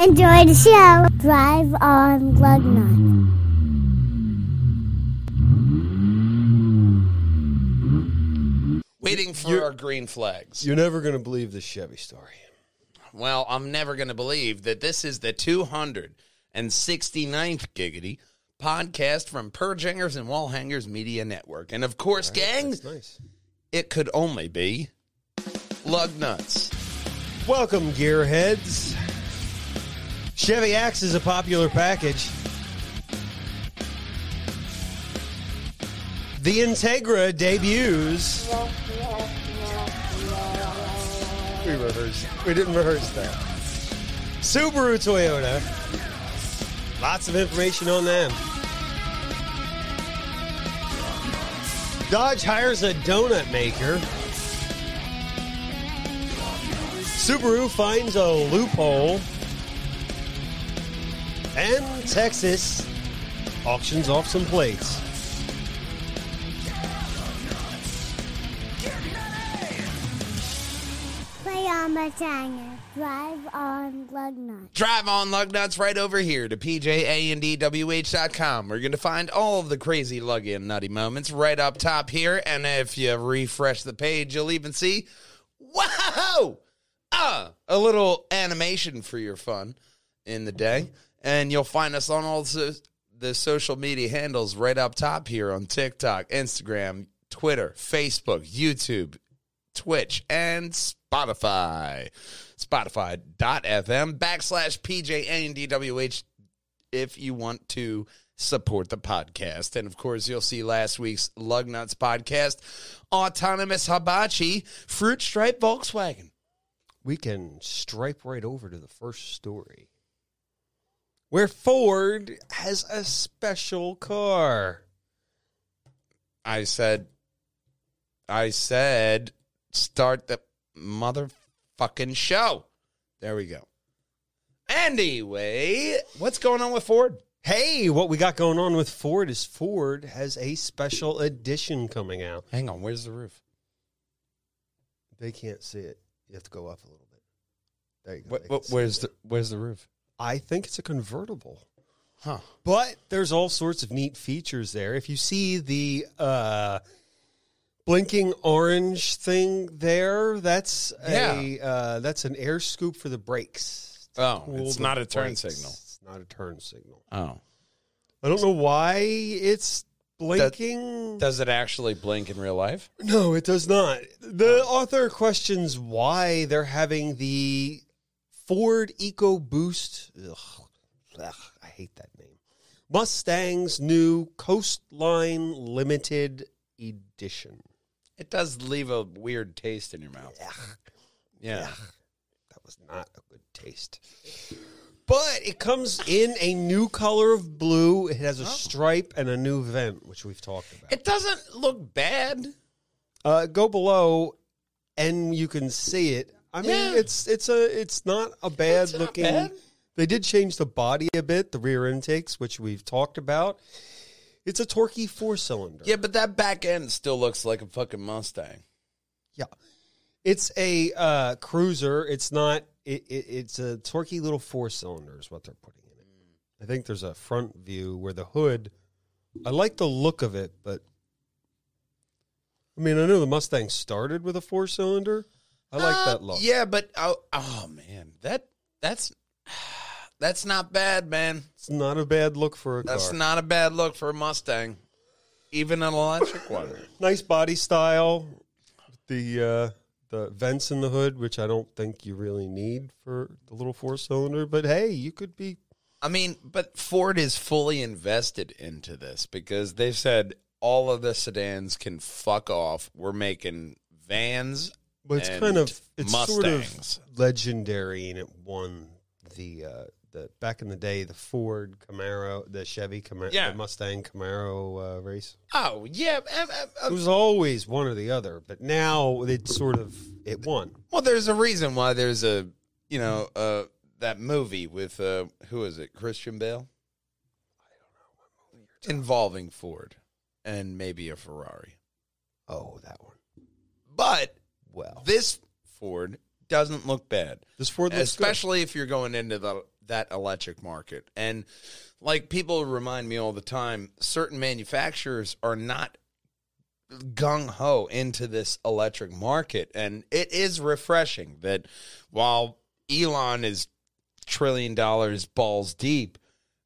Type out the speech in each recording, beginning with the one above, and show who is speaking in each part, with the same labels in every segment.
Speaker 1: Enjoy the show. Drive on Lugnut.
Speaker 2: Waiting for
Speaker 3: You're-
Speaker 2: our green flags.
Speaker 3: You're never going to believe this Chevy story.
Speaker 2: Well, I'm never going to believe that this is the 269th giggity podcast from Purge Hangers and Wall Hangers Media Network. And of course, gang,
Speaker 3: That's nice.
Speaker 2: it could only be Lugnutz.
Speaker 3: Welcome, gearheads. Chevy Axe is a popular package. The Integra debuts. We rehearsed. We didn't rehearse that. Subaru Toyota. Lots of information on them. Dodge hires a donut maker. Subaru finds a loophole. And Texas auctions off some plates.
Speaker 1: Play on my tanger. Drive on Lugnut.
Speaker 2: Drive on Lugnutz right over here to PJANDWH.com. We're going to find all of the crazy lug in nutty moments right up top here. And if you refresh the page, you'll even see, wow, ah, a little animation for your fun in the day. And you'll find us on all the, social media handles right up top here on TikTok, Instagram, Twitter, Facebook, YouTube, Twitch, and Spotify. Spotify.fm backslash PJANDWH if you want to support the podcast. And of course, you'll see last week's Lugnutz podcast, Autonomous Hibachi, Fruit Stripe Volkswagen.
Speaker 3: We can stripe right over to the first story. Where Ford has a special car.
Speaker 2: I said, I said, start the motherfucking show. There we go. Anyway, what's going on with Ford?
Speaker 3: Hey, what we got going on with Ford is Ford has a special edition coming out.
Speaker 2: Hang on, where's the roof?
Speaker 3: They can't see it. You have to go up a little bit. There you go.
Speaker 2: What, what, where's
Speaker 3: it.
Speaker 2: the where's the roof?
Speaker 3: I think it's a convertible.
Speaker 2: Huh.
Speaker 3: But there's all sorts of neat features there. If you see the uh, blinking orange thing there, that's a uh, that's an air scoop for the brakes.
Speaker 2: Oh, it's not a turn
Speaker 3: brakes.
Speaker 2: signal.
Speaker 3: It's not a turn signal.
Speaker 2: Oh.
Speaker 3: I don't know why it's blinking.
Speaker 2: Does it actually blink in real life?
Speaker 3: no, it does not. The author questions why they're having the Ford EcoBoost. Ugh, ugh, I hate that name. Mustang's new Coastline Limited Edition.
Speaker 2: It does leave a weird taste in your mouth. Yeah.
Speaker 3: That was not a good taste. But it comes in a new color of blue. It has a stripe and a new vent, which we've talked about.
Speaker 2: It doesn't look bad.
Speaker 3: Uh, go below, and you can see it. I mean,
Speaker 2: Yeah.
Speaker 3: it's it's a it's not a bad
Speaker 2: It's
Speaker 3: looking.
Speaker 2: bad.
Speaker 3: They did change the body a bit, the rear intakes, which we've talked about. It's a torquey four cylinder.
Speaker 2: Yeah, but that back end still looks like a fucking Mustang.
Speaker 3: Yeah. It's a uh, cruiser. It's not. It, it, it's a torquey little four cylinder is what they're putting in it. I think there's a front view where the hood. I like the look of it, but I mean, I know the Mustang started with a four cylinder. I like
Speaker 2: Uh,
Speaker 3: that look.
Speaker 2: Yeah, but oh, oh man, that that's that's not bad, man.
Speaker 3: It's not a bad look for a
Speaker 2: That's
Speaker 3: car.
Speaker 2: not a bad look for a Mustang, even an electric one.
Speaker 3: nice body style. The uh, the vents in the hood, which I don't think you really need for the little four cylinder, but hey, you could be
Speaker 2: I mean, but Ford is fully invested into this because they've said all of the sedans can fuck off. We're making vans.
Speaker 3: But it's kind of it's
Speaker 2: Mustangs.
Speaker 3: sort of legendary, and it won the uh, the back in the day the Ford Camaro, the Chevy Camaro,
Speaker 2: Yeah.
Speaker 3: the Mustang Camaro uh, race.
Speaker 2: Oh yeah, uh, uh, uh,
Speaker 3: It was always one or the other, but now it sort of it won.
Speaker 2: well, there's a reason why there's a you know uh, that movie with uh, who is it? Christian Bale. I don't know what movie you're involving Ford and maybe a Ferrari,
Speaker 3: Oh, that one.
Speaker 2: but
Speaker 3: Well,
Speaker 2: this Ford doesn't look bad.
Speaker 3: this Ford looks
Speaker 2: especially if you're going into the that electric market. And like people remind me all the time, certain manufacturers are not gung ho into this electric market. And it is refreshing that while Elon is trillion dollars balls deep,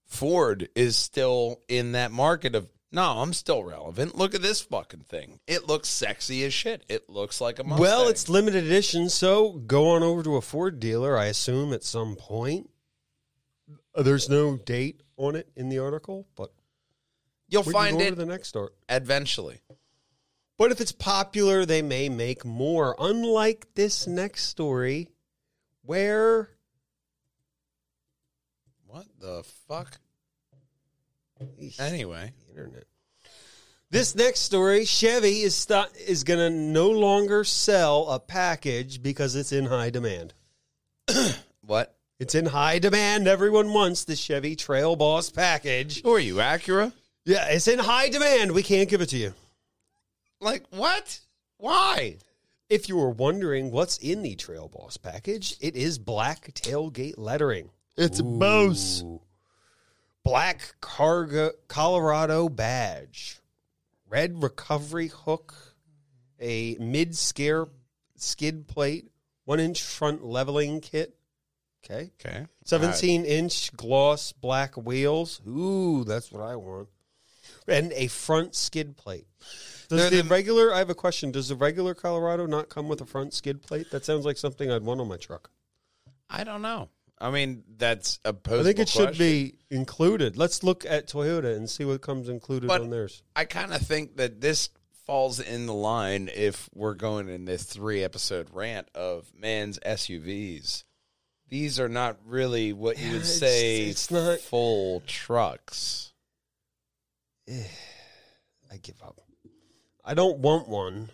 Speaker 2: Ford is still in that market of no, I'm still relevant. Look at this fucking thing. It looks sexy as shit. It looks like a Mustang.
Speaker 3: Well, it's limited edition, so go on over to a Ford dealer, I assume, at some point. Uh, There's no date on it in the article, but
Speaker 2: you'll find it
Speaker 3: the next story.
Speaker 2: eventually.
Speaker 3: But if it's popular, they may make more. Unlike this next story, where
Speaker 2: What the fuck? Anyway,
Speaker 3: internet. This next story, Chevy is sto- is going to no longer sell a package because it's in high demand.
Speaker 2: what?
Speaker 3: It's in high demand. Everyone wants the Chevy Trail Boss package.
Speaker 2: Who are you, Acura?
Speaker 3: Yeah, it's in high demand. We can't give it to you.
Speaker 2: Like what? Why?
Speaker 3: If you were wondering what's in the Trail Boss package, it is black tailgate lettering.
Speaker 2: It's a
Speaker 3: Ooh. Black cargo Colorado badge, red recovery hook, a mid scare skid plate, one inch front leveling kit. Okay.
Speaker 2: Okay.
Speaker 3: 17 inch gloss black wheels. Ooh, that's what I want. And a front skid plate. Does the,
Speaker 2: the-
Speaker 3: regular, I have a question. Does the regular Colorado not come with a front skid plate? That sounds like something I'd want on my truck.
Speaker 2: I don't know. I mean, that's a
Speaker 3: I think it should be included. Let's look at Toyota and see what comes included
Speaker 2: But-
Speaker 3: on theirs.
Speaker 2: I kind of think that this falls in the line if we're going in this three episode rant of man's SUVs. These are not really what you
Speaker 3: Yeah,
Speaker 2: would
Speaker 3: it's-
Speaker 2: say
Speaker 3: it's not-
Speaker 2: full trucks.
Speaker 3: I give up. I don't want one,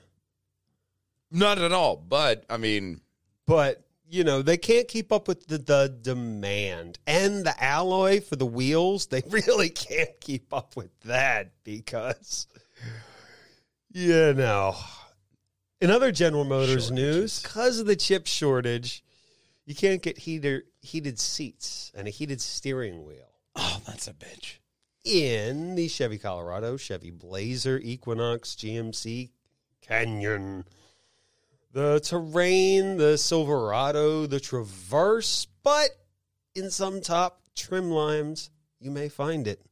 Speaker 2: Not at all. But I mean,
Speaker 3: but you know they can't keep up with the, the demand and the alloy for the wheels. They really can't keep up with that because you know. In other General Motors news, because of the chip shortage, you can't get heater heated seats and a heated steering wheel.
Speaker 2: oh, that's a bitch.
Speaker 3: in the Chevy Colorado, Chevy Blazer, Equinox, GMC, Canyon, the Terrain, the Silverado, the Traverse, but in some top trim lines, you may find it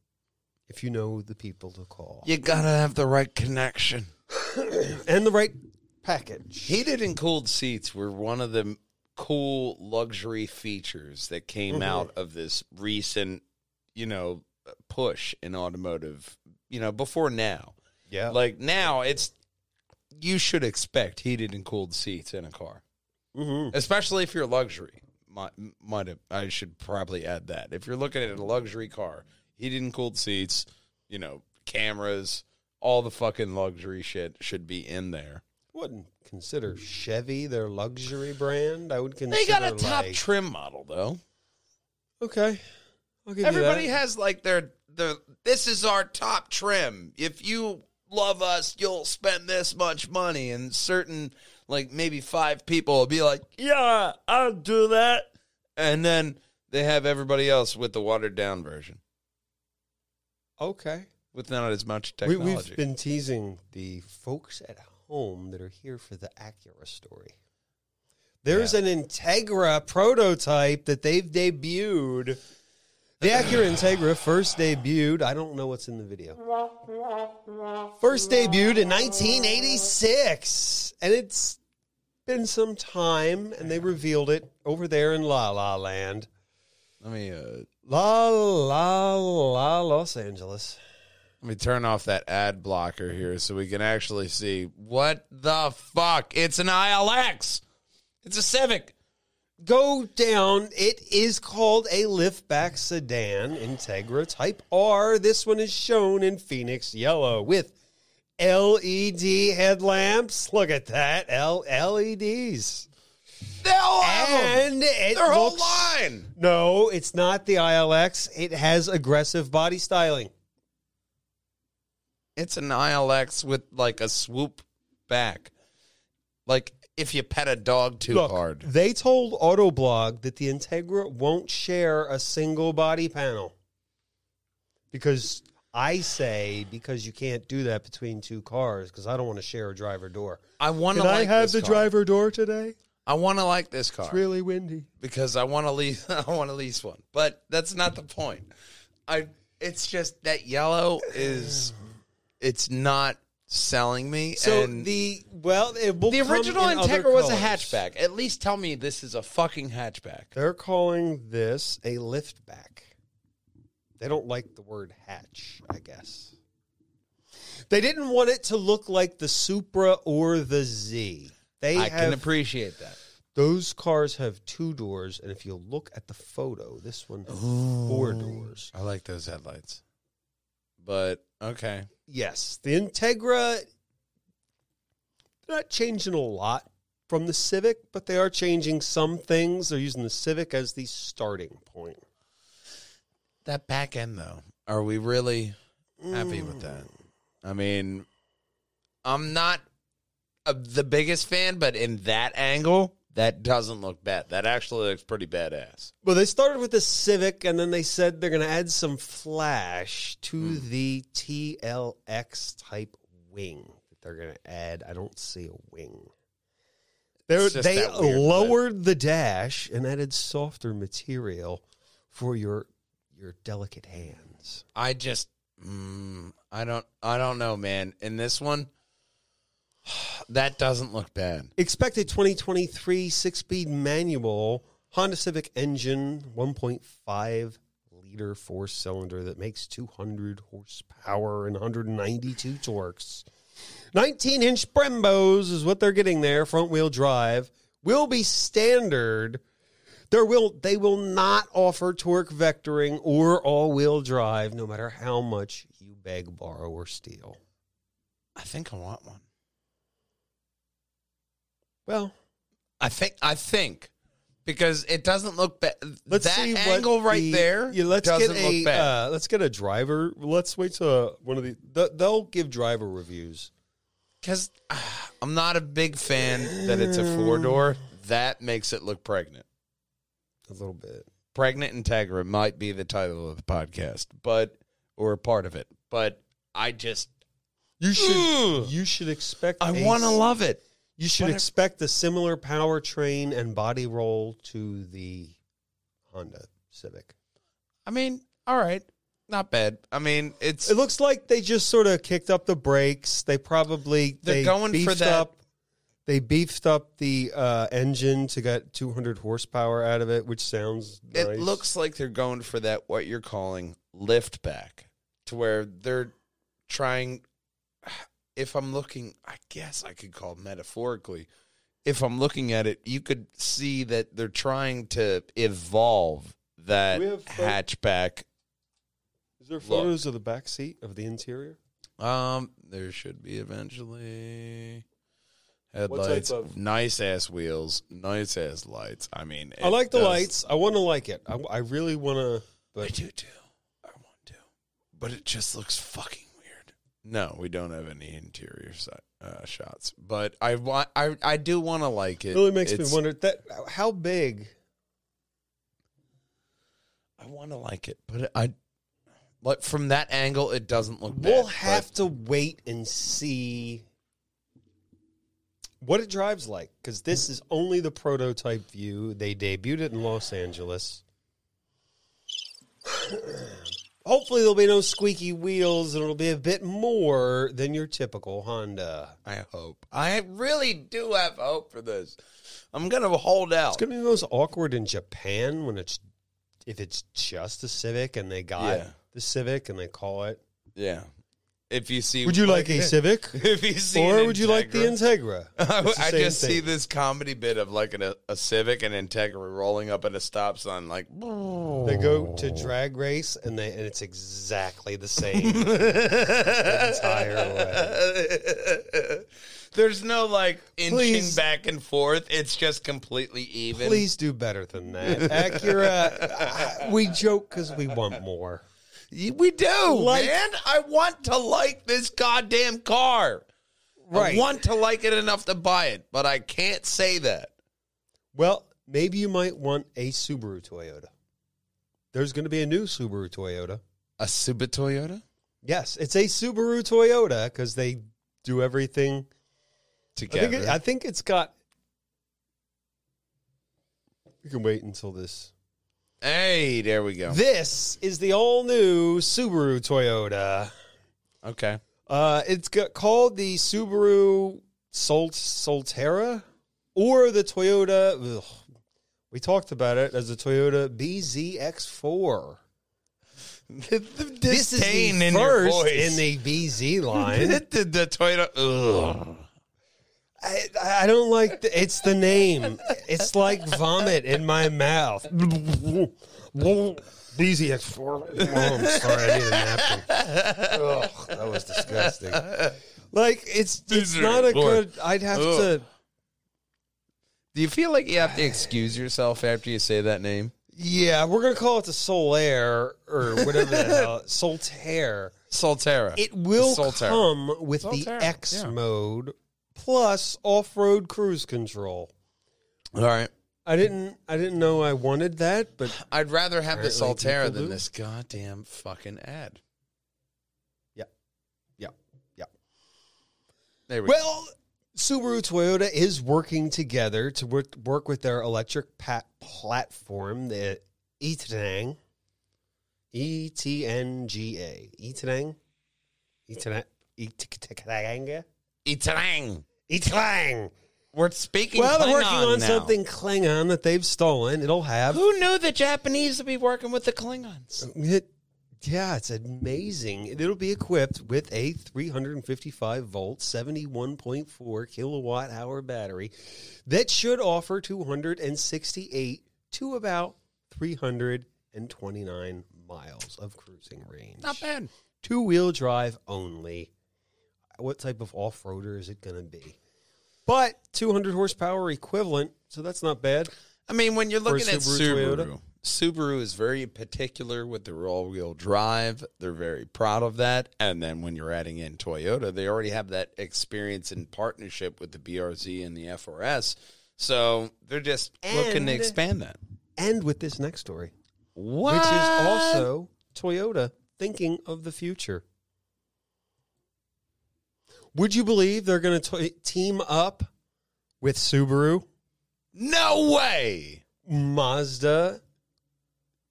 Speaker 3: if you know the people to call
Speaker 2: You gotta have the right connection.
Speaker 3: and the right package.
Speaker 2: Heated and cooled seats were one of the cool luxury features that came mm-hmm. out of this recent, you know, push in automotive, you know, before now.
Speaker 3: Yeah,
Speaker 2: Like now it's you should expect heated and cooled seats in a car,
Speaker 3: hmm
Speaker 2: especially if you're luxury. Might, might have, I should probably add that. If you're looking at a luxury car, heated and cooled seats, you know, cameras, all the fucking luxury shit should be in there.
Speaker 3: wouldn't consider Chevy their luxury brand. I would consider
Speaker 2: They got a top
Speaker 3: like-
Speaker 2: trim model though.
Speaker 3: okay, I'll give
Speaker 2: Everybody
Speaker 3: you that.
Speaker 2: has like their their this is our top trim. If you love us, you'll spend this much money and certain like maybe five people will be like, "Yeah, I'll do that." And then they have everybody else with the watered down version
Speaker 3: okay.
Speaker 2: with not as much
Speaker 3: We,
Speaker 2: technology.
Speaker 3: we've been teasing the folks at home that are here for the Acura story. There's an Integra prototype that they've debuted. The Acura Integra first debuted. I don't know what's in the video. First debuted in 1986, and it's been some time, and they revealed it over there in La La Land.
Speaker 2: let me uh,
Speaker 3: La La La Los Angeles.
Speaker 2: let me turn off that ad blocker here so we can actually see what the fuck. It's an ILX. It's a Civic.
Speaker 3: Go down. It is called a liftback sedan Integra Type R. This one is shown in Phoenix yellow with LED headlamps. Look at that. L- LEDs.
Speaker 2: They all have them.
Speaker 3: And it
Speaker 2: Their whole
Speaker 3: looks-
Speaker 2: line.
Speaker 3: No, it's not the ILX. It has aggressive body styling.
Speaker 2: It's an ILX with like a swoop back. Like if you pet a dog too
Speaker 3: Look,
Speaker 2: hard.
Speaker 3: they told Autoblog that the Integra won't share a single body panel because I say because you can't do that between two cars because I don't want to share a driver door.
Speaker 2: I want to
Speaker 3: Can
Speaker 2: like
Speaker 3: I have the
Speaker 2: car.
Speaker 3: driver door today?
Speaker 2: I want to like this car
Speaker 3: It's really windy.
Speaker 2: because I want to lease. I want to lease one, but that's not the point. I. It's just that yellow is. It's not selling me.
Speaker 3: So
Speaker 2: and
Speaker 3: the well, it will
Speaker 2: the original
Speaker 3: in
Speaker 2: Integra was a hatchback. At least tell me this is a fucking hatchback.
Speaker 3: They're calling this a liftback. They don't like the word hatch, I guess. They didn't want it to look like the Supra or the Z. They
Speaker 2: I
Speaker 3: have
Speaker 2: can appreciate that.
Speaker 3: those cars have two doors, and if you look at the photo, this one has four doors.
Speaker 2: I like those headlights. But okay.
Speaker 3: Yes, the Integra they're not changing a lot from the Civic, but they are changing some things. They're using the Civic as the starting point.
Speaker 2: That back end though, are we really happy with mm. that? I mean, I'm not a, the biggest fan, but in that angle, that doesn't look bad. That actually looks pretty badass.
Speaker 3: Well, they started with the Civic, and then they said they're going to add some flash to
Speaker 2: Hmm.
Speaker 3: the TLX type wing that they're going to add. I don't see a wing. They're, they lowered the dash and added softer material for your your delicate hands.
Speaker 2: I just, mm, I don't, I don't know, man. In this one, that doesn't look bad.
Speaker 3: Expected 2023 six speed manual Honda Civic engine, 1.5 liter four cylinder that makes 200 horsepower and 192 torques. 19 inch Brembos is what they're getting there. Front wheel drive will be standard. There will they will not offer torque vectoring or all wheel drive, no matter how much you beg, borrow, or steal.
Speaker 2: I think I want one.
Speaker 3: Well,
Speaker 2: I think, I think. Because it doesn't look bad.
Speaker 3: Let's
Speaker 2: that
Speaker 3: see what
Speaker 2: angle right
Speaker 3: the-
Speaker 2: there
Speaker 3: Yeah, let's
Speaker 2: doesn't
Speaker 3: get a
Speaker 2: look bad.
Speaker 3: uh, let's get a driver. Let's wait till one of the th- they'll give driver reviews.
Speaker 2: Because I'm not a big fan that it's a four door. That makes it look pregnant.
Speaker 3: A little bit.
Speaker 2: Pregnant Integra might be the title of the podcast, but or part of it. But I just
Speaker 3: You should
Speaker 2: Ugh.
Speaker 3: you should expect.
Speaker 2: I want to love it.
Speaker 3: You should
Speaker 2: What if-
Speaker 3: expect a similar powertrain and body roll to the Honda Civic.
Speaker 2: I mean, all right, not bad. I mean, it's
Speaker 3: It looks like they just sort of kicked up the brakes. They probably
Speaker 2: They're
Speaker 3: they
Speaker 2: going for
Speaker 3: beefed
Speaker 2: that-
Speaker 3: Up, they beefed up the uh, engine to get 200 horsepower out of it, which sounds.
Speaker 2: it
Speaker 3: nice.
Speaker 2: looks like they're going for that what you're calling lift back to where they're trying if i'm looking i guess i could call it metaphorically if i'm looking at it you could see that they're trying to evolve that
Speaker 3: We have pho-
Speaker 2: hatchback
Speaker 3: Is there photos of the back seat of the interior?
Speaker 2: um there should be eventually headlights
Speaker 3: of-
Speaker 2: nice ass wheels nice ass lights i mean
Speaker 3: I like the
Speaker 2: does-
Speaker 3: lights. I want to like it. I, I really want to.
Speaker 2: I do too. I want to, but it just looks fucking. No, we don't have any interior uh, shots, but I want. I I do want to like it.
Speaker 3: it really makes
Speaker 2: It's-
Speaker 3: me wonder that how big.
Speaker 2: I want to like it, but I. But from that angle, it doesn't look.
Speaker 3: We'll
Speaker 2: bad,
Speaker 3: have to wait and see what it drives like because this is only the prototype view. They debuted it in Los Angeles. Hopefully, there'll be no squeaky wheels, and it'll be a bit more than your typical Honda.
Speaker 2: I hope. I really do have hope for this. I'm gonna hold out.
Speaker 3: It's gonna be the most awkward in Japan when it's if it's just a Civic and they got
Speaker 2: Yeah.
Speaker 3: the Civic and they call it.
Speaker 2: yeah. If you see,
Speaker 3: Would you like a Civic,
Speaker 2: If you see,
Speaker 3: or
Speaker 2: an
Speaker 3: would you like the
Speaker 2: Integra-
Speaker 3: Integra? It's the
Speaker 2: I
Speaker 3: same
Speaker 2: just see
Speaker 3: thing.
Speaker 2: this comedy bit of like an, a, a Civic and Integra rolling up at a stop sign, like
Speaker 3: They go to drag race and they and it's exactly the same. the entire way.
Speaker 2: There's no like inching
Speaker 3: Please.
Speaker 2: back and forth. It's just completely even.
Speaker 3: Please do better than that, Acura. uh, we joke because we want more.
Speaker 2: We do,
Speaker 3: Like-
Speaker 2: man. I want to like this goddamn car.
Speaker 3: Right.
Speaker 2: I want to like it enough to buy it, but I can't say that.
Speaker 3: Well, maybe you might want a Subaru Toyota. There's going to be a new Subaru Toyota.
Speaker 2: A Suba Toyota
Speaker 3: Yes, it's a Subaru Toyota because they do everything. I
Speaker 2: together.
Speaker 3: think, it, I think it's got. You can wait until this.
Speaker 2: Hey, there we go.
Speaker 3: This is the all new Subaru Toyota.
Speaker 2: Okay.
Speaker 3: Uh, it's got, called the Subaru Sol- Solterra or the Toyota. ugh, we talked about it as the Toyota BZX4.
Speaker 2: the, the
Speaker 3: This is
Speaker 2: disdain
Speaker 3: the
Speaker 2: in your
Speaker 3: first
Speaker 2: voice.
Speaker 3: in the BZ line.
Speaker 2: the, the, the Toyota. Ugh.
Speaker 3: I, I don't like the, it's the name. It's like vomit in my mouth. BZX4. Oh, I'm sorry, I need a napkin. Ugh, that was disgusting. Like it's it's not a good. I'd have to.
Speaker 2: Do you feel like you have to excuse yourself after you say that name?
Speaker 3: Yeah, we're gonna call it the Soul Air or whatever the hell. Soltaire.
Speaker 2: Solterra.
Speaker 3: It will
Speaker 2: Solterra.
Speaker 3: come with the X
Speaker 2: yeah.
Speaker 3: mode plus off-road cruise control.
Speaker 2: All right.
Speaker 3: I didn't. I didn't know I wanted that, but
Speaker 2: I'd rather have the
Speaker 3: Apparently
Speaker 2: Solterra
Speaker 3: people
Speaker 2: than
Speaker 3: do.
Speaker 2: this goddamn fucking ad.
Speaker 3: yeah, yeah, yeah.
Speaker 2: There we go.
Speaker 3: Well, Subaru Toyota is working together to work, work with their electric pat platform, the e-Tenang, E T N G A,
Speaker 2: Itarang.
Speaker 3: e-Tenang.
Speaker 2: We're speaking.
Speaker 3: Well, they're working
Speaker 2: Klingon
Speaker 3: on
Speaker 2: now.
Speaker 3: something Klingon that they've stolen. It'll have
Speaker 2: Who knew the Japanese would be working with the Klingons?
Speaker 3: Uh, it, yeah, it's amazing. It'll be equipped with a 355 volt, 71.4 kilowatt hour battery that should offer 268 to about 329 miles of cruising range.
Speaker 2: Not bad.
Speaker 3: Two wheel drive only. What type of off roader is it going to be? But 200 horsepower equivalent, so that's not bad.
Speaker 2: I mean, when you're
Speaker 3: For a
Speaker 2: looking at
Speaker 3: Subaru
Speaker 2: Subaru,
Speaker 3: Toyota?
Speaker 2: Subaru is very particular with their all-wheel drive. They're very proud of that. And then when you're adding in Toyota, they already have that experience in partnership with the BRZ and the FRS. So they're just looking to expand that.
Speaker 3: And with this next story,
Speaker 2: What?
Speaker 3: which is also Toyota thinking of the future. Would you believe they're going to team up with Subaru,
Speaker 2: no way.
Speaker 3: Mazda,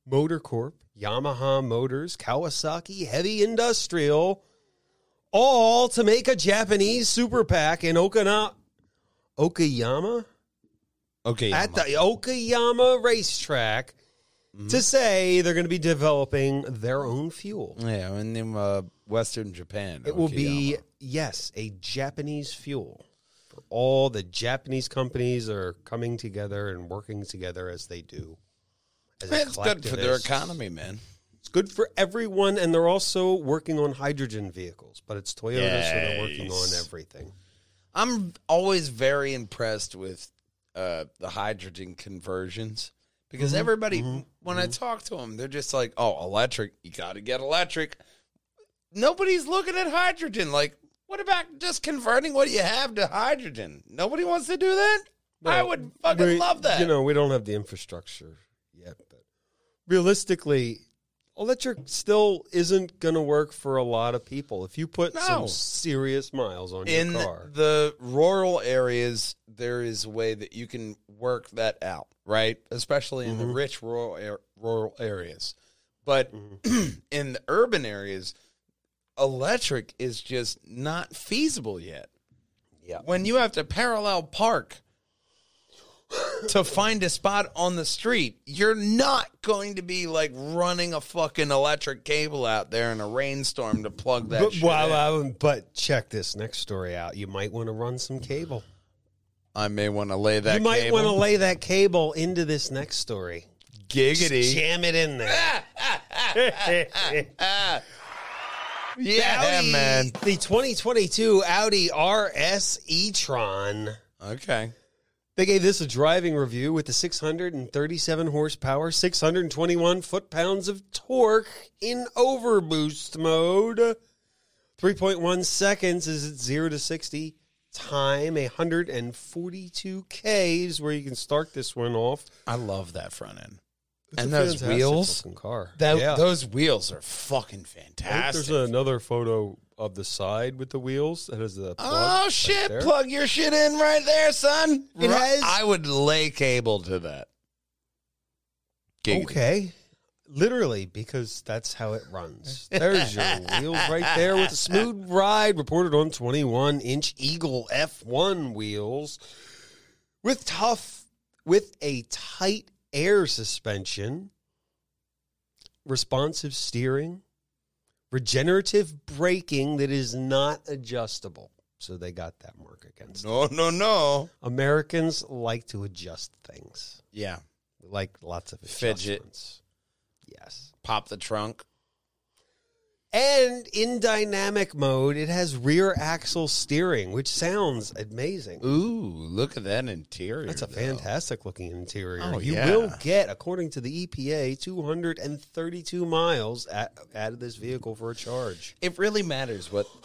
Speaker 3: Motor Corp, Yamaha Motors, Kawasaki Heavy Industrial, all to make a Japanese super pack in Okina- Okayama?
Speaker 2: Okay.
Speaker 3: at the Okayama racetrack
Speaker 2: Mm-hmm.
Speaker 3: to say they're going to be developing their own fuel.
Speaker 2: yeah, in uh, Western Japan,
Speaker 3: It will be
Speaker 2: Okayama.
Speaker 3: Yes, a Japanese fuel. For all the Japanese companies are coming together and working together as they do. As
Speaker 2: It's good for their economy, man.
Speaker 3: It's good for everyone, and they're also working on hydrogen vehicles. But it's Toyota, so they're working on everything.
Speaker 2: I'm always very impressed with uh, the hydrogen conversions because
Speaker 3: Mm-hmm.
Speaker 2: everybody, when I talk to them, they're just like, "Oh, electric! You got to get electric." Nobody's looking at hydrogen. Like, what about just converting what you have to hydrogen? Nobody wants to do that. I would fucking love that.
Speaker 3: You know, we don't have the infrastructure yet, but realistically, electric still isn't going to work for a lot of people. If you put
Speaker 2: No.
Speaker 3: some serious miles on
Speaker 2: in
Speaker 3: your car, In
Speaker 2: the rural areas, there is a way that you can work that out, right? Especially in the mm-hmm. rich rural ar- rural areas. But mm-hmm. in the urban areas, electric is just not feasible yet.
Speaker 3: Yeah.
Speaker 2: When you have to parallel park to find a spot on the street, you're not going to be like running a fucking electric cable out there in a rainstorm to plug that
Speaker 3: but,
Speaker 2: shit
Speaker 3: well,
Speaker 2: in.
Speaker 3: but check this next story out. You might want to run some cable.
Speaker 2: I may want to lay that
Speaker 3: you might
Speaker 2: cable.
Speaker 3: want to lay that cable into this next story.
Speaker 2: Giggity.
Speaker 3: Jam it in there.
Speaker 2: Yeah,
Speaker 3: Audi-
Speaker 2: man.
Speaker 3: The 2022 Audi RS e-tron.
Speaker 2: Okay.
Speaker 3: They gave this a driving review with the 637 horsepower, 621 foot pounds of torque in overboost mode. 3.1 seconds is it 0 to 60, time, 142 Ks, where you can start this one off.
Speaker 2: I love that front end.
Speaker 3: It's
Speaker 2: And those wheels?
Speaker 3: car.
Speaker 2: That,
Speaker 3: yeah.
Speaker 2: Those wheels are fucking
Speaker 3: I think
Speaker 2: fantastic.
Speaker 3: there's another photo of the side with the wheels that has the. plug
Speaker 2: Oh shit!
Speaker 3: there.
Speaker 2: Plug your shit in right there, son.
Speaker 3: It
Speaker 2: Ru-
Speaker 3: has-
Speaker 2: I would lay cable to that. Giggity.
Speaker 3: Okay. Literally, because that's how it runs. There's your wheels right there with a smooth ride reported on 21 inch Eagle F1 wheels with tough, with a tight air suspension, responsive steering, regenerative braking that is not adjustable. So they got that mark against them.
Speaker 2: No, no, no.
Speaker 3: Americans like to adjust things,
Speaker 2: Yeah.
Speaker 3: like lots of
Speaker 2: Fidget.
Speaker 3: adjustments. Yes.
Speaker 2: Pop the trunk.
Speaker 3: And in dynamic mode, it has rear axle steering, which sounds amazing.
Speaker 2: Ooh, look at that interior.
Speaker 3: That's a
Speaker 2: though.
Speaker 3: fantastic looking interior.
Speaker 2: Oh,
Speaker 3: you
Speaker 2: yeah.
Speaker 3: will get, according to the EPA, 232 miles at, out of this vehicle for a charge.
Speaker 2: It really matters what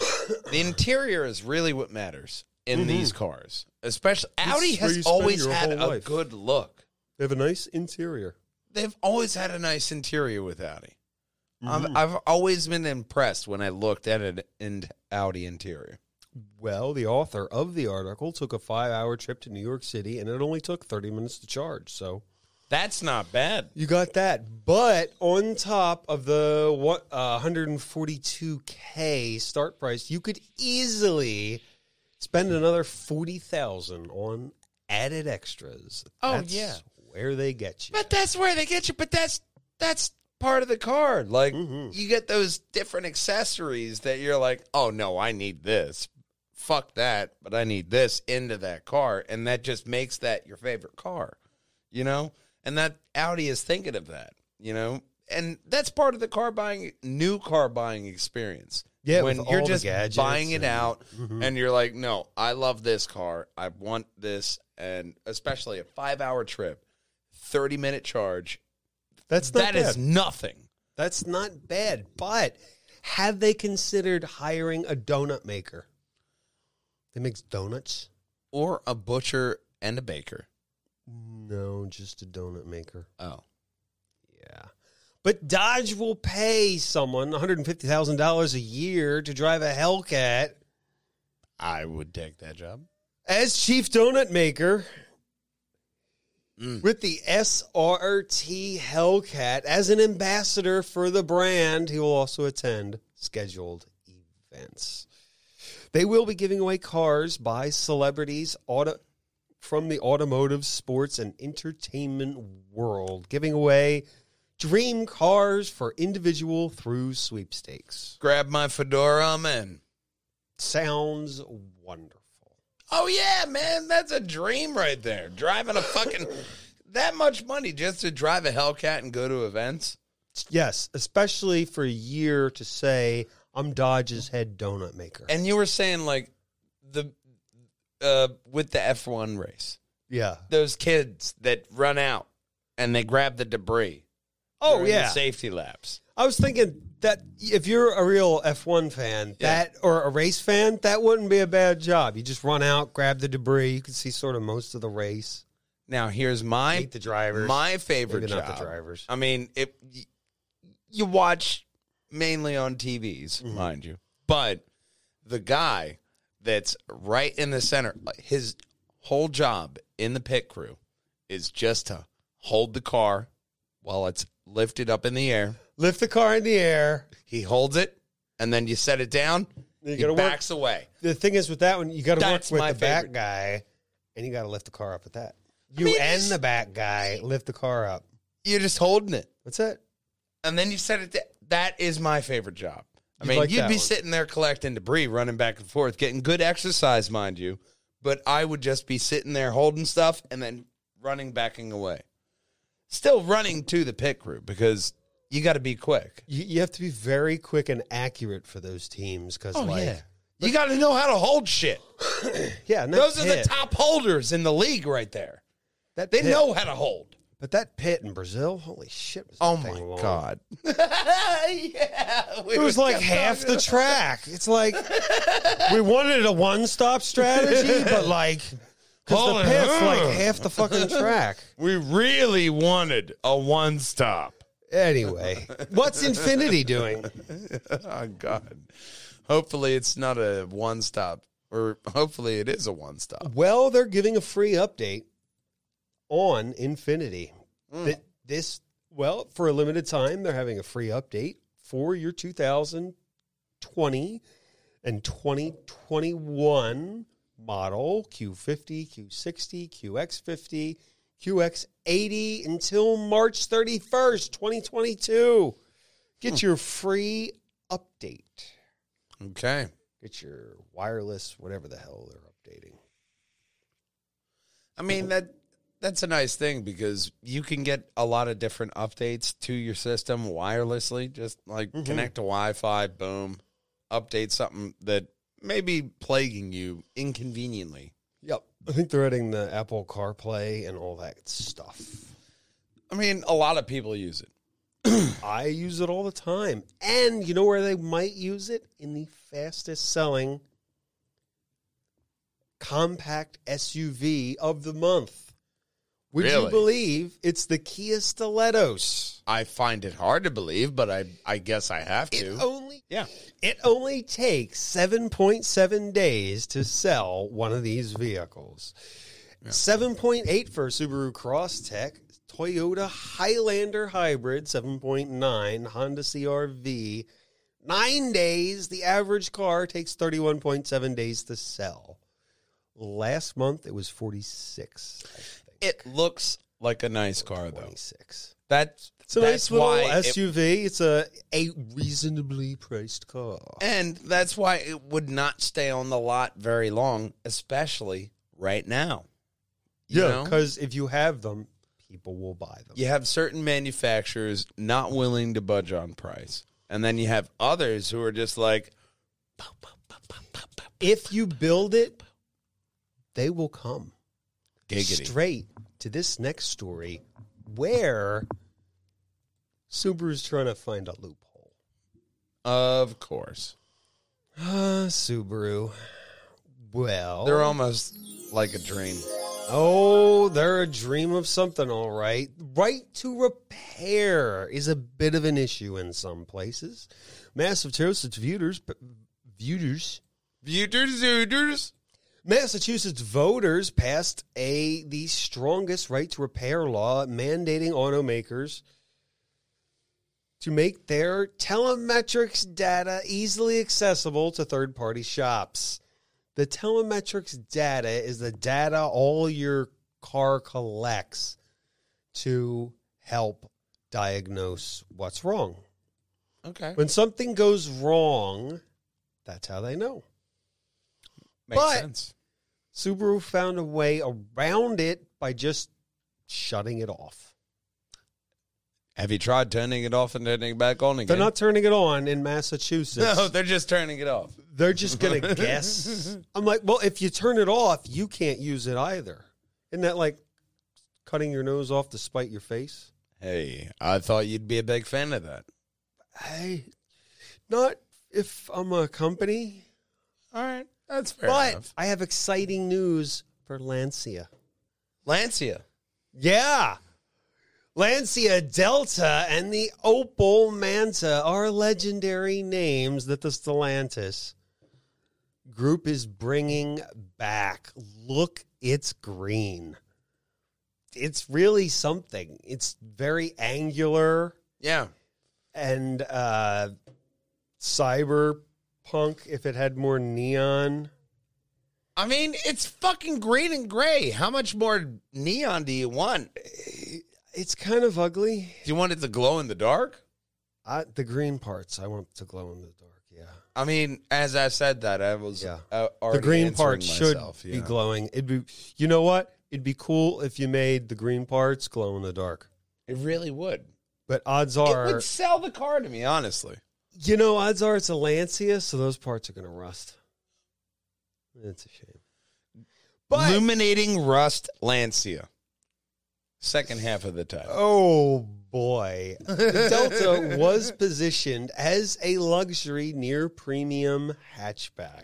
Speaker 2: the interior is. Really, what matters in mm-hmm. these cars, especially Audi has always had a
Speaker 3: life.
Speaker 2: good look.
Speaker 3: They have a nice interior.
Speaker 2: They've always had a nice interior with Audi.
Speaker 3: Mm-hmm.
Speaker 2: I've, I've always been impressed when I looked at an in Audi interior.
Speaker 3: Well, the author of the article took a five hour trip to New York City and it only took 30 minutes to charge. So
Speaker 2: That's not bad.
Speaker 3: You got that, but on top of the what uh, 142k start price, you could easily spend another forty thousand on added extras.
Speaker 2: Oh,
Speaker 3: That's
Speaker 2: yeah.
Speaker 3: where they get you.
Speaker 2: But that's where they get you. But that's that's part of the card. Like
Speaker 3: Mhm.
Speaker 2: you get those different accessories that you're like, oh no, I need this. Fuck that, but I need this into that car, and that just makes that your favorite car. You know, and that Audi is thinking of that. You know, and that's part of the car buying, new car buying experience.
Speaker 3: Yeah,
Speaker 2: when you're just buying it
Speaker 3: and-
Speaker 2: out,
Speaker 3: Mhm.
Speaker 2: and you're like, no, I love this car. I want this, and especially a five hour trip, thirty minute charge.
Speaker 3: That's not
Speaker 2: That is
Speaker 3: bad.
Speaker 2: nothing.
Speaker 3: That's not bad. But have they considered hiring a donut maker? That makes donuts.
Speaker 2: Or a butcher and a baker.
Speaker 3: No, just a donut maker.
Speaker 2: Oh,
Speaker 3: Yeah. But Dodge will pay someone $150,000 a year to drive a Hellcat
Speaker 2: I would take that job.
Speaker 3: as chief donut maker
Speaker 2: Mm.
Speaker 3: with the SRT Hellcat as an ambassador for the brand. He will also attend scheduled events. They will be giving away cars by celebrities auto, from the automotive, sports, and entertainment world, giving away dream cars for individual through sweepstakes.
Speaker 2: Grab my fedora, I'm in.
Speaker 3: Sounds wonderful.
Speaker 2: Oh yeah, man, that's a dream right there. Driving a fucking that much money just to drive a Hellcat and go to events.
Speaker 3: Yes, especially for a year to say, I'm Dodge's head donut maker.
Speaker 2: And you were saying like the uh with the F1 race.
Speaker 3: yeah.
Speaker 2: Those kids that run out and they grab the debris.
Speaker 3: Oh,
Speaker 2: during the
Speaker 3: yeah.
Speaker 2: safety laps.
Speaker 3: I was thinking that if you're a real F1 fan,
Speaker 2: Yeah.
Speaker 3: that or a race fan, that wouldn't be a bad job. You just run out, grab the debris. You can see sort of most of the race.
Speaker 2: Now here's my
Speaker 3: Meet the drivers.
Speaker 2: my favorite
Speaker 3: Maybe
Speaker 2: job.
Speaker 3: not the drivers.
Speaker 2: I mean, it you watch mainly on TVs,
Speaker 3: Mm-hmm.
Speaker 2: mind you, but the guy that's right in the center, his whole job in the pit crew is just to hold the car while it's lifted up in the air.
Speaker 3: Lift the car in the air.
Speaker 2: He holds it, and then you set it down.
Speaker 3: You
Speaker 2: he
Speaker 3: gotta work-
Speaker 2: backs away.
Speaker 3: The thing is with that one, you got to work
Speaker 2: That's
Speaker 3: with
Speaker 2: my
Speaker 3: the back
Speaker 2: favorite.
Speaker 3: guy, and you got to lift the car up with that. You
Speaker 2: mean,
Speaker 3: and
Speaker 2: it's-
Speaker 3: the back guy lift the car up.
Speaker 2: You're just holding it.
Speaker 3: That's it.
Speaker 2: and then you set it. That is my favorite job. I
Speaker 3: You
Speaker 2: mean,
Speaker 3: like
Speaker 2: you'd
Speaker 3: that
Speaker 2: be
Speaker 3: one.
Speaker 2: sitting there collecting debris, running back and forth, getting good exercise, mind you. But I would just be sitting there holding stuff and then running, backing away. Still running to the pit crew because you got to be quick.
Speaker 3: You, you have to be very quick and accurate for those teams because, oh, like,
Speaker 2: you got to know how to hold shit.
Speaker 3: yeah,
Speaker 2: Those are the top holders in the league right there.
Speaker 3: That
Speaker 2: They
Speaker 3: pit-
Speaker 2: know how to hold.
Speaker 3: But that pit in Brazil, holy shit! was
Speaker 2: Oh my
Speaker 3: long.
Speaker 2: god. yeah. we
Speaker 3: It was like half the track. It's like we wanted a one-stop strategy, but like because the pit's like half the fucking track.
Speaker 2: We really wanted a one stop.
Speaker 3: Anyway, what's Infiniti doing?
Speaker 2: oh God. Hopefully it's not a one stop. Or hopefully it is a one stop.
Speaker 3: Well, they're giving a free update on Infiniti. Hmm. Th- This, well, for a limited time, they're having a free update for your 2020 and 2021 model Q50, Q60, QX50, QX80 until March 31st, 2022. Get hmm. your free update.
Speaker 2: Okay.
Speaker 3: Get your wireless, whatever the hell they're updating.
Speaker 2: I mean that that's a nice thing because you can get a lot of different updates to your system wirelessly. Just like mm-hmm. connect to Wi-Fi, boom, update something that may be plaguing you inconveniently.
Speaker 3: Yep. I think they're adding the Apple CarPlay and all that stuff.
Speaker 2: I mean, a lot of people use it.
Speaker 3: I use it all the time. And you know where they might use it? In the fastest selling compact SUV of the month. Would you believe it's the Kia Seltos?
Speaker 2: I find it hard to believe, but I I guess I have to.
Speaker 3: It
Speaker 2: yeah.
Speaker 3: it only takes 7.7 days to sell one of these vehicles. 7.8 for Subaru Crosstrek, Toyota Highlander Hybrid 7.9, Honda CRV. 9 days, the average car takes 31.7 days to sell. Last month it was 46.
Speaker 2: It looks like a nice car though.
Speaker 3: 26.
Speaker 2: That's
Speaker 3: It's a
Speaker 2: that's
Speaker 3: nice little
Speaker 2: why it-
Speaker 3: SUV. it's a a reasonably priced car.
Speaker 2: and that's why it would not stay on the lot very long, especially right now. You
Speaker 3: Yeah, because if you have them, people will buy them.
Speaker 2: you have certain manufacturers not willing to budge on price, and then you have others who are just like,
Speaker 3: If you build it, they will come
Speaker 2: giggity.
Speaker 3: straight to this next story where Subaru's trying to find a loophole.
Speaker 2: Of course,
Speaker 3: Ah, Subaru. Well,
Speaker 2: they're almost like a dream.
Speaker 3: oh, they're a dream of something, all right. Right to repair is a bit of an issue in some places. Massachusetts voters, voters,
Speaker 2: Viewers, zooters.
Speaker 3: Massachusetts voters passed a the strongest right to repair law mandating automakers to make their telematics data easily accessible to third-party shops. The telematics data is the data all your car collects to help diagnose what's wrong.
Speaker 2: Okay,
Speaker 3: When something goes wrong, that's how they know.
Speaker 2: makes
Speaker 3: but-
Speaker 2: sense.
Speaker 3: Subaru found a way around it by just shutting it off.
Speaker 2: Have you tried turning it off and turning it back on again?
Speaker 3: They're not turning it on in Massachusetts.
Speaker 2: No, they're just turning it off.
Speaker 3: They're just going to guess. I'm like, well, if you turn it off, you can't use it either. Isn't that like cutting your nose off to spite your face?
Speaker 2: Hey, I thought you'd be a big fan of that.
Speaker 3: Hey, not if I'm a company.
Speaker 2: All right, that's fair
Speaker 3: but
Speaker 2: enough.
Speaker 3: I have exciting news for Lancia.
Speaker 2: Lancia.
Speaker 3: Yeah. Lancia Delta and the Opel Manta are legendary names that the Stellantis group is bringing back. Look, it's green. It's really something. It's very angular
Speaker 2: Yeah.
Speaker 3: and uh, cyberpunk if it had more neon.
Speaker 2: I mean, it's fucking green and gray. How much more neon do you want?
Speaker 3: It's kind of ugly.
Speaker 2: Do you want it to glow in the dark?
Speaker 3: I, the green parts, I want to glow in the dark. Yeah.
Speaker 2: I mean, as I said that, I was
Speaker 3: Yeah.
Speaker 2: uh,
Speaker 3: the green parts should
Speaker 2: myself,
Speaker 3: be glowing. It'd be, you know what? It'd be cool if you made the green parts glow in the dark.
Speaker 2: It really would.
Speaker 3: But odds are, It
Speaker 2: would sell the car to me, honestly.
Speaker 3: you know, odds are it's a Lancia, so those parts are going to rust. It's a shame. But
Speaker 2: Illuminating rust Lancia. Second half of the time.
Speaker 3: Oh boy. The Delta was positioned as a luxury near premium hatchback.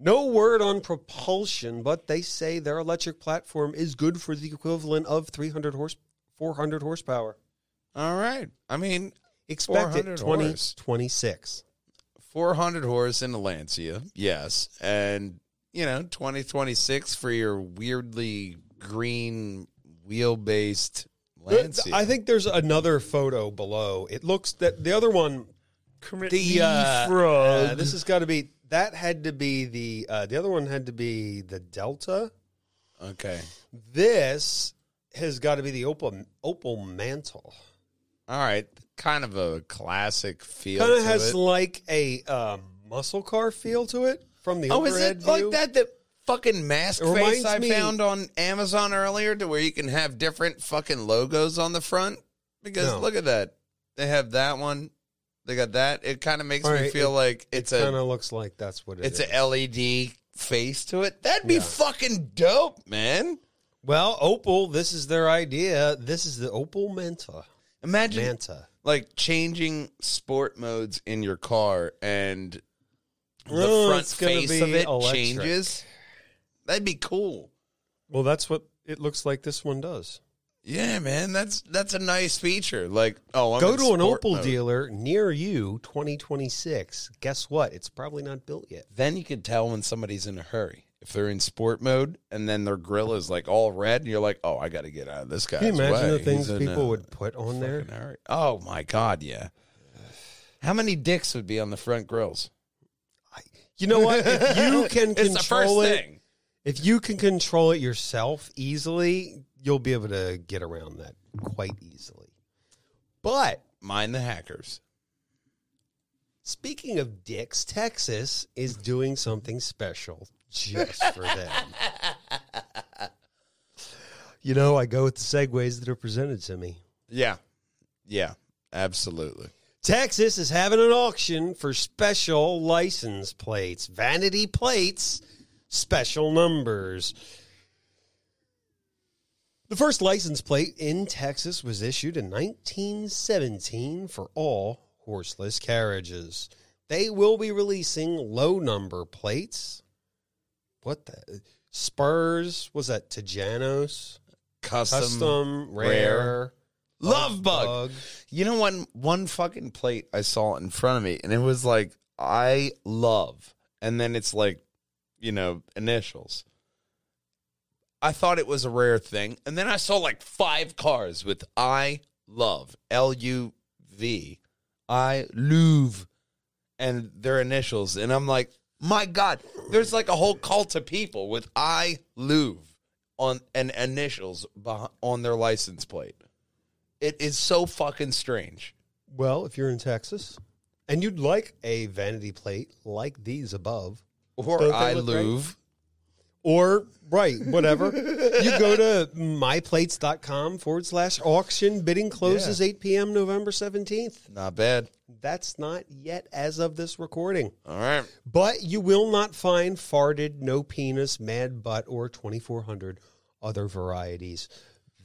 Speaker 3: No word on propulsion, but they say their electric platform is good for the equivalent of 300 horse 400 horsepower.
Speaker 2: All right. I mean,
Speaker 3: Expected
Speaker 2: 400 horse.
Speaker 3: 2026.
Speaker 2: 400 horse in the Lancia, yes. And, you know, 2026 for your weirdly green wheel based Lancia.
Speaker 3: I think there's another photo below. It looks that the other one the uh, uh, this has got to be that had to be the uh, the other one had to be the Delta.
Speaker 2: okay.
Speaker 3: This has got to be the Opel Opel Manta.
Speaker 2: All right. Kind of a classic feel.
Speaker 3: Kind of has
Speaker 2: it.
Speaker 3: like a uh, muscle car feel to it from the
Speaker 2: Oh, is
Speaker 3: overhead
Speaker 2: it
Speaker 3: view.
Speaker 2: like that? The fucking mask face I
Speaker 3: me-
Speaker 2: found on Amazon earlier, to where you can have different fucking logos on the front. Because
Speaker 3: No.
Speaker 2: look at that, they have that one. They got that. It kind of makes
Speaker 3: All
Speaker 2: me
Speaker 3: right,
Speaker 2: feel
Speaker 3: it-
Speaker 2: like it's
Speaker 3: Kind
Speaker 2: a kind
Speaker 3: of looks like that's what it
Speaker 2: it's
Speaker 3: is.
Speaker 2: a LED face to it. That'd be
Speaker 3: Yeah.
Speaker 2: fucking dope, man.
Speaker 3: well, Opel. This is their idea. This is the Opel Manta.
Speaker 2: Imagine
Speaker 3: Manta.
Speaker 2: like changing sport modes in your car and the
Speaker 3: Oh,
Speaker 2: front face of it
Speaker 3: electric.
Speaker 2: changes. That'd be cool.
Speaker 3: Well, that's what it looks like. This one does.
Speaker 2: Yeah, man, that's that's a nice feature. Like, oh, I'm
Speaker 3: Go to an Opel
Speaker 2: mode.
Speaker 3: dealer near you, 2026. Guess what? It's probably not built yet.
Speaker 2: Then you can tell when somebody's in a hurry if they're in sport mode, and then their grill is like all red, and you're like, oh, I got to get out of this guy's
Speaker 3: Can you imagine
Speaker 2: way.
Speaker 3: the things
Speaker 2: He's
Speaker 3: people
Speaker 2: a
Speaker 3: would put on there?
Speaker 2: hurry. Oh my god, yeah. How many dicks would be on the front grills?
Speaker 3: You know what? If you can
Speaker 2: it's the first
Speaker 3: control it,
Speaker 2: thing.
Speaker 3: If you can control it yourself easily, you'll be able to get around that quite easily. But
Speaker 2: Mind the hackers.
Speaker 3: speaking of dicks, Texas is doing something special just for them. You know, I go with the segues that are presented to me.
Speaker 2: Yeah, yeah, absolutely.
Speaker 3: Texas is having an auction for special license plates, vanity plates, special numbers. The first license plate in Texas was issued in 1917 for all horseless carriages. They will be releasing low number plates. What the? Spurs, was that Tejanos?
Speaker 2: Custom,
Speaker 3: Custom,
Speaker 2: rare.
Speaker 3: rare,
Speaker 2: love bug. You know one one fucking plate I saw in front of me, and it was like I love, and then it's like, you know, initials. I thought it was a rare thing, and then I saw like five cars with I love L U V, I love, and their initials, and I'm like, my God, there's like a whole cult of people with I love on and initials on their license plate. It is so fucking strange.
Speaker 3: Well, if you're in Texas and you'd like a vanity plate like these above,
Speaker 2: Or
Speaker 3: Don't
Speaker 2: I love.
Speaker 3: or right, whatever, you go to myplates.com forward slash auction. Bidding closes 8 p.m. November 17th.
Speaker 2: Not bad.
Speaker 3: That's not yet as of this recording.
Speaker 2: All right.
Speaker 3: But you will not find farted, no penis, mad butt, or 2400 other varieties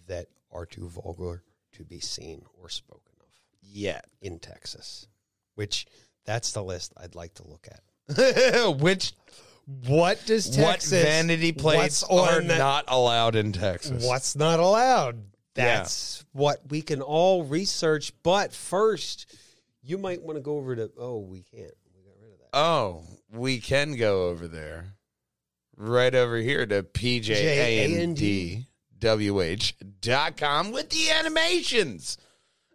Speaker 3: that are too vulgar to be seen or spoken of
Speaker 2: Yet.
Speaker 3: in Texas. Which that's the list I'd like to look at.
Speaker 2: Which
Speaker 3: What does
Speaker 2: what
Speaker 3: Texas
Speaker 2: vanity plates are
Speaker 3: that-
Speaker 2: not allowed in Texas?
Speaker 3: What's not allowed?
Speaker 2: Yeah.
Speaker 3: That's what we can all research. But first, you might want to go over to. Oh, we can't. We got rid of that.
Speaker 2: Oh, we can go over there. Right over here to PJANDWH.com with the animations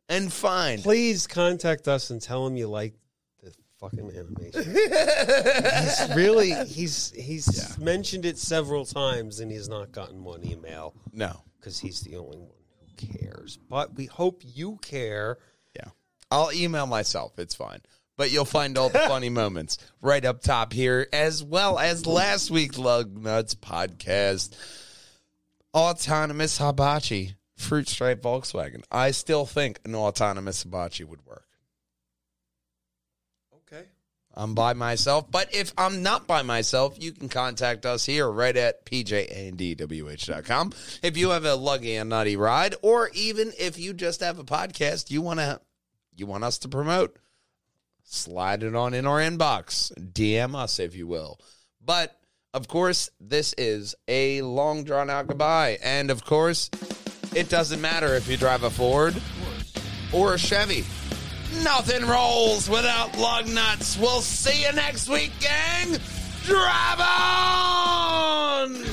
Speaker 2: and find.
Speaker 3: Please contact us and tell them you like the fucking animation. he's really he's he's mentioned it several times and he's not gotten one email
Speaker 2: No.
Speaker 3: because he's the only one who cares. But we hope you care.
Speaker 2: Yeah. I'll email myself. It's fine. But you'll find all the funny moments right up top here, as well as last week's Lugnutz podcast. Autonomous Hibachi, Fruit Stripe Volkswagen. I still think an autonomous Hibachi would work. I'm by myself. But if I'm not by myself, you can contact us here right at pjandwh.com. If you have a luggy and nutty ride, or even if you just have a podcast you want to you want us to promote, slide it on in our inbox. DM us if you will. But of course, this is a long drawn out goodbye. And of course, it doesn't matter if you drive a Ford or a Chevy. Nothing rolls without lug nuts. We'll see you next week, gang. Drive on!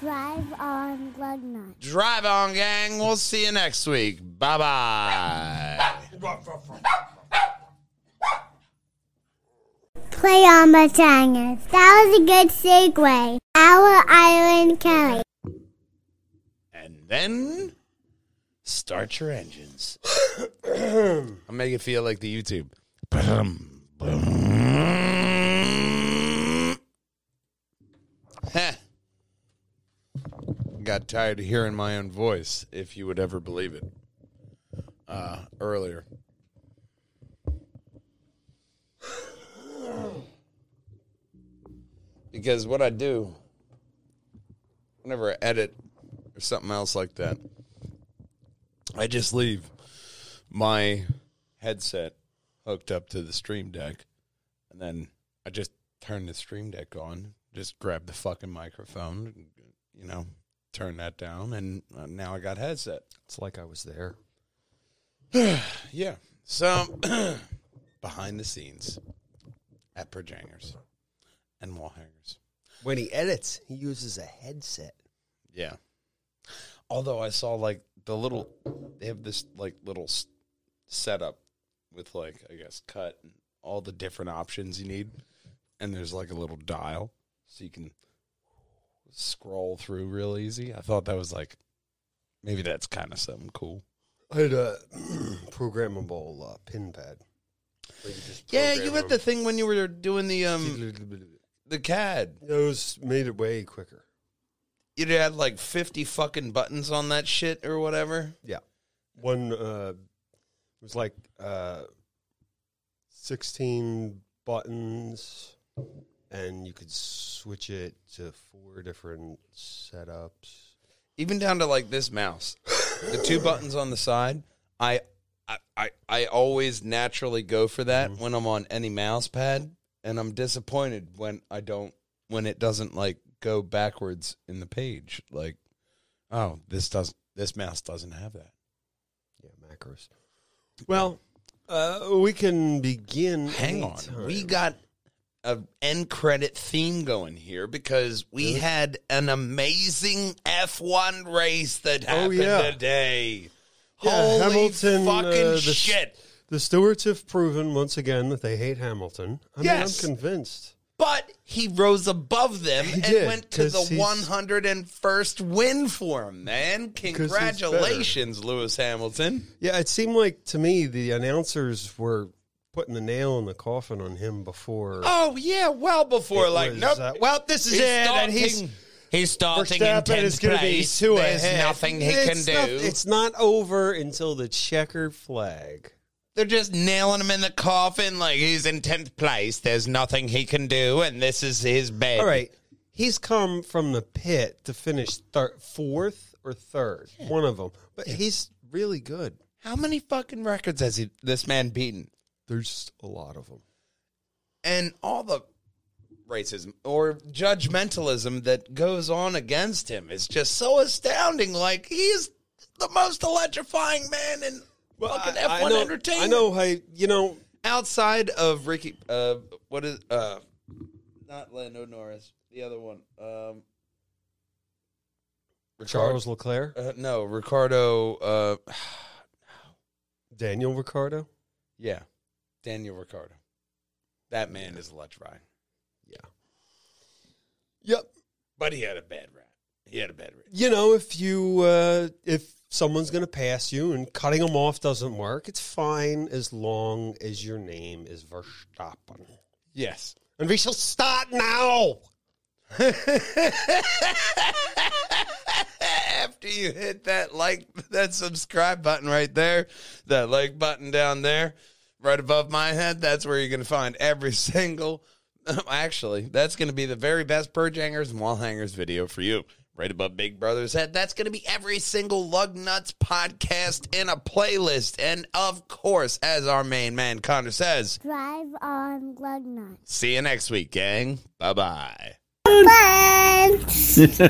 Speaker 1: Drive on.
Speaker 2: Drive on, gang. We'll see you next week. Bye bye.
Speaker 1: Play on Bachanga. That was a good segue. Our Island Kelly.
Speaker 2: And then start your engines. I'll make it feel like the YouTube. Heh. Got tired of hearing my own voice, if you would ever believe it. Uh, earlier. Because what I do whenever I edit or something else like that, I just leave my headset hooked up to the stream deck and then I just turn the stream deck on, just grab the fucking microphone, you know, turn that down and uh, now I got headset.
Speaker 3: It's like I was there.
Speaker 2: Yeah. So behind the scenes at Perjangers and wall hangers.
Speaker 3: When he edits, he uses a headset.
Speaker 2: Yeah. Although I saw like the little, they have this like little s- setup with like I guess cut and all the different options you need, and there's like a little dial so you can scroll through real easy. I thought that was like maybe that's kind of something cool.
Speaker 3: I had a programmable uh, pin pad. you
Speaker 2: Yeah, you had the thing when you were doing the um the CAD.
Speaker 3: Those made it way quicker.
Speaker 2: You had like fifty fucking buttons on that shit or whatever.
Speaker 3: Yeah. One uh was like uh 16 buttons and you could switch it to four different setups.
Speaker 2: even down to like this mouse, the two buttons on the side. I, I, I, I always naturally go for that when I'm on any mouse pad, and I'm disappointed when I don't when it doesn't like go backwards in the page. Like, oh, this doesn't this mouse doesn't have that.
Speaker 3: Yeah, macros. Well, uh, we can begin.
Speaker 2: Hang on,
Speaker 3: anytime.
Speaker 2: we got a end credit theme going here because we
Speaker 3: Really?
Speaker 2: had an amazing F1 race that happened
Speaker 3: yeah.
Speaker 2: today.
Speaker 3: Yeah,
Speaker 2: Holy
Speaker 3: Hamilton,
Speaker 2: fucking
Speaker 3: uh, the s-
Speaker 2: shit!
Speaker 3: The Stewards have proven once again that they hate Hamilton. I
Speaker 2: Yes.
Speaker 3: mean, I'm convinced.
Speaker 2: But he rose above them
Speaker 3: He
Speaker 2: and
Speaker 3: did,
Speaker 2: went to the 101st win for him, man. Congratulations, Lewis Hamilton.
Speaker 3: Yeah, it seemed like to me the announcers were putting the nail in the coffin on him before.
Speaker 2: Oh, yeah, well before,
Speaker 3: It
Speaker 2: like,
Speaker 3: was,
Speaker 2: nope.
Speaker 3: uh, well, this is it, and he's
Speaker 2: starting- He's starting in
Speaker 3: Verstappen
Speaker 2: 10th
Speaker 3: is going to be
Speaker 2: place.
Speaker 3: two
Speaker 2: There's
Speaker 3: ahead.
Speaker 2: nothing he
Speaker 3: it's
Speaker 2: can
Speaker 3: not-
Speaker 2: do.
Speaker 3: it's not over until the checker flag.
Speaker 2: They're just nailing him in the coffin like he's in 10th place. There's nothing he can do, and this is his bed.
Speaker 3: All right, he's come from the pit to finish thir- fourth or third, one of them. But he's really good.
Speaker 2: How many fucking records has he, this man beaten?
Speaker 3: There's a lot of them.
Speaker 2: and all the racism or judgmentalism that goes on against him is just so astounding. Like he's the most electrifying man in fucking F1
Speaker 3: I know,
Speaker 2: entertainment.
Speaker 3: I know. I you know.
Speaker 2: Outside of Ricky, uh, what is uh, not Lando Norris, the other one, um, Ricciardo-
Speaker 3: Charles Leclerc,
Speaker 2: Uh, no, Ricciardo. Uh,
Speaker 3: Daniel Ricciardo.
Speaker 2: Yeah, Daniel Ricciardo. That man is electrifying. Yeah.
Speaker 3: Yep.
Speaker 2: But he had a bad rap. He had a bad rap.
Speaker 3: You know, if you uh, if someone's going to pass you and cutting them off doesn't work, it's fine as long as your name is Verstappen.
Speaker 2: Yes.
Speaker 3: And we shall start now.
Speaker 2: After you hit that like that subscribe button right there, that like button down there, right above my head, that's where you're gonna find every single um, actually, that's gonna be the very best purge hangers and wall hangers video for you. Right above Big Brother's head. That's gonna be every single Lugnutz podcast in a playlist. And of course, as our main man Connor says,
Speaker 1: Drive on Lug Nuts.
Speaker 2: see you next week, gang. Bye bye.
Speaker 1: Bye.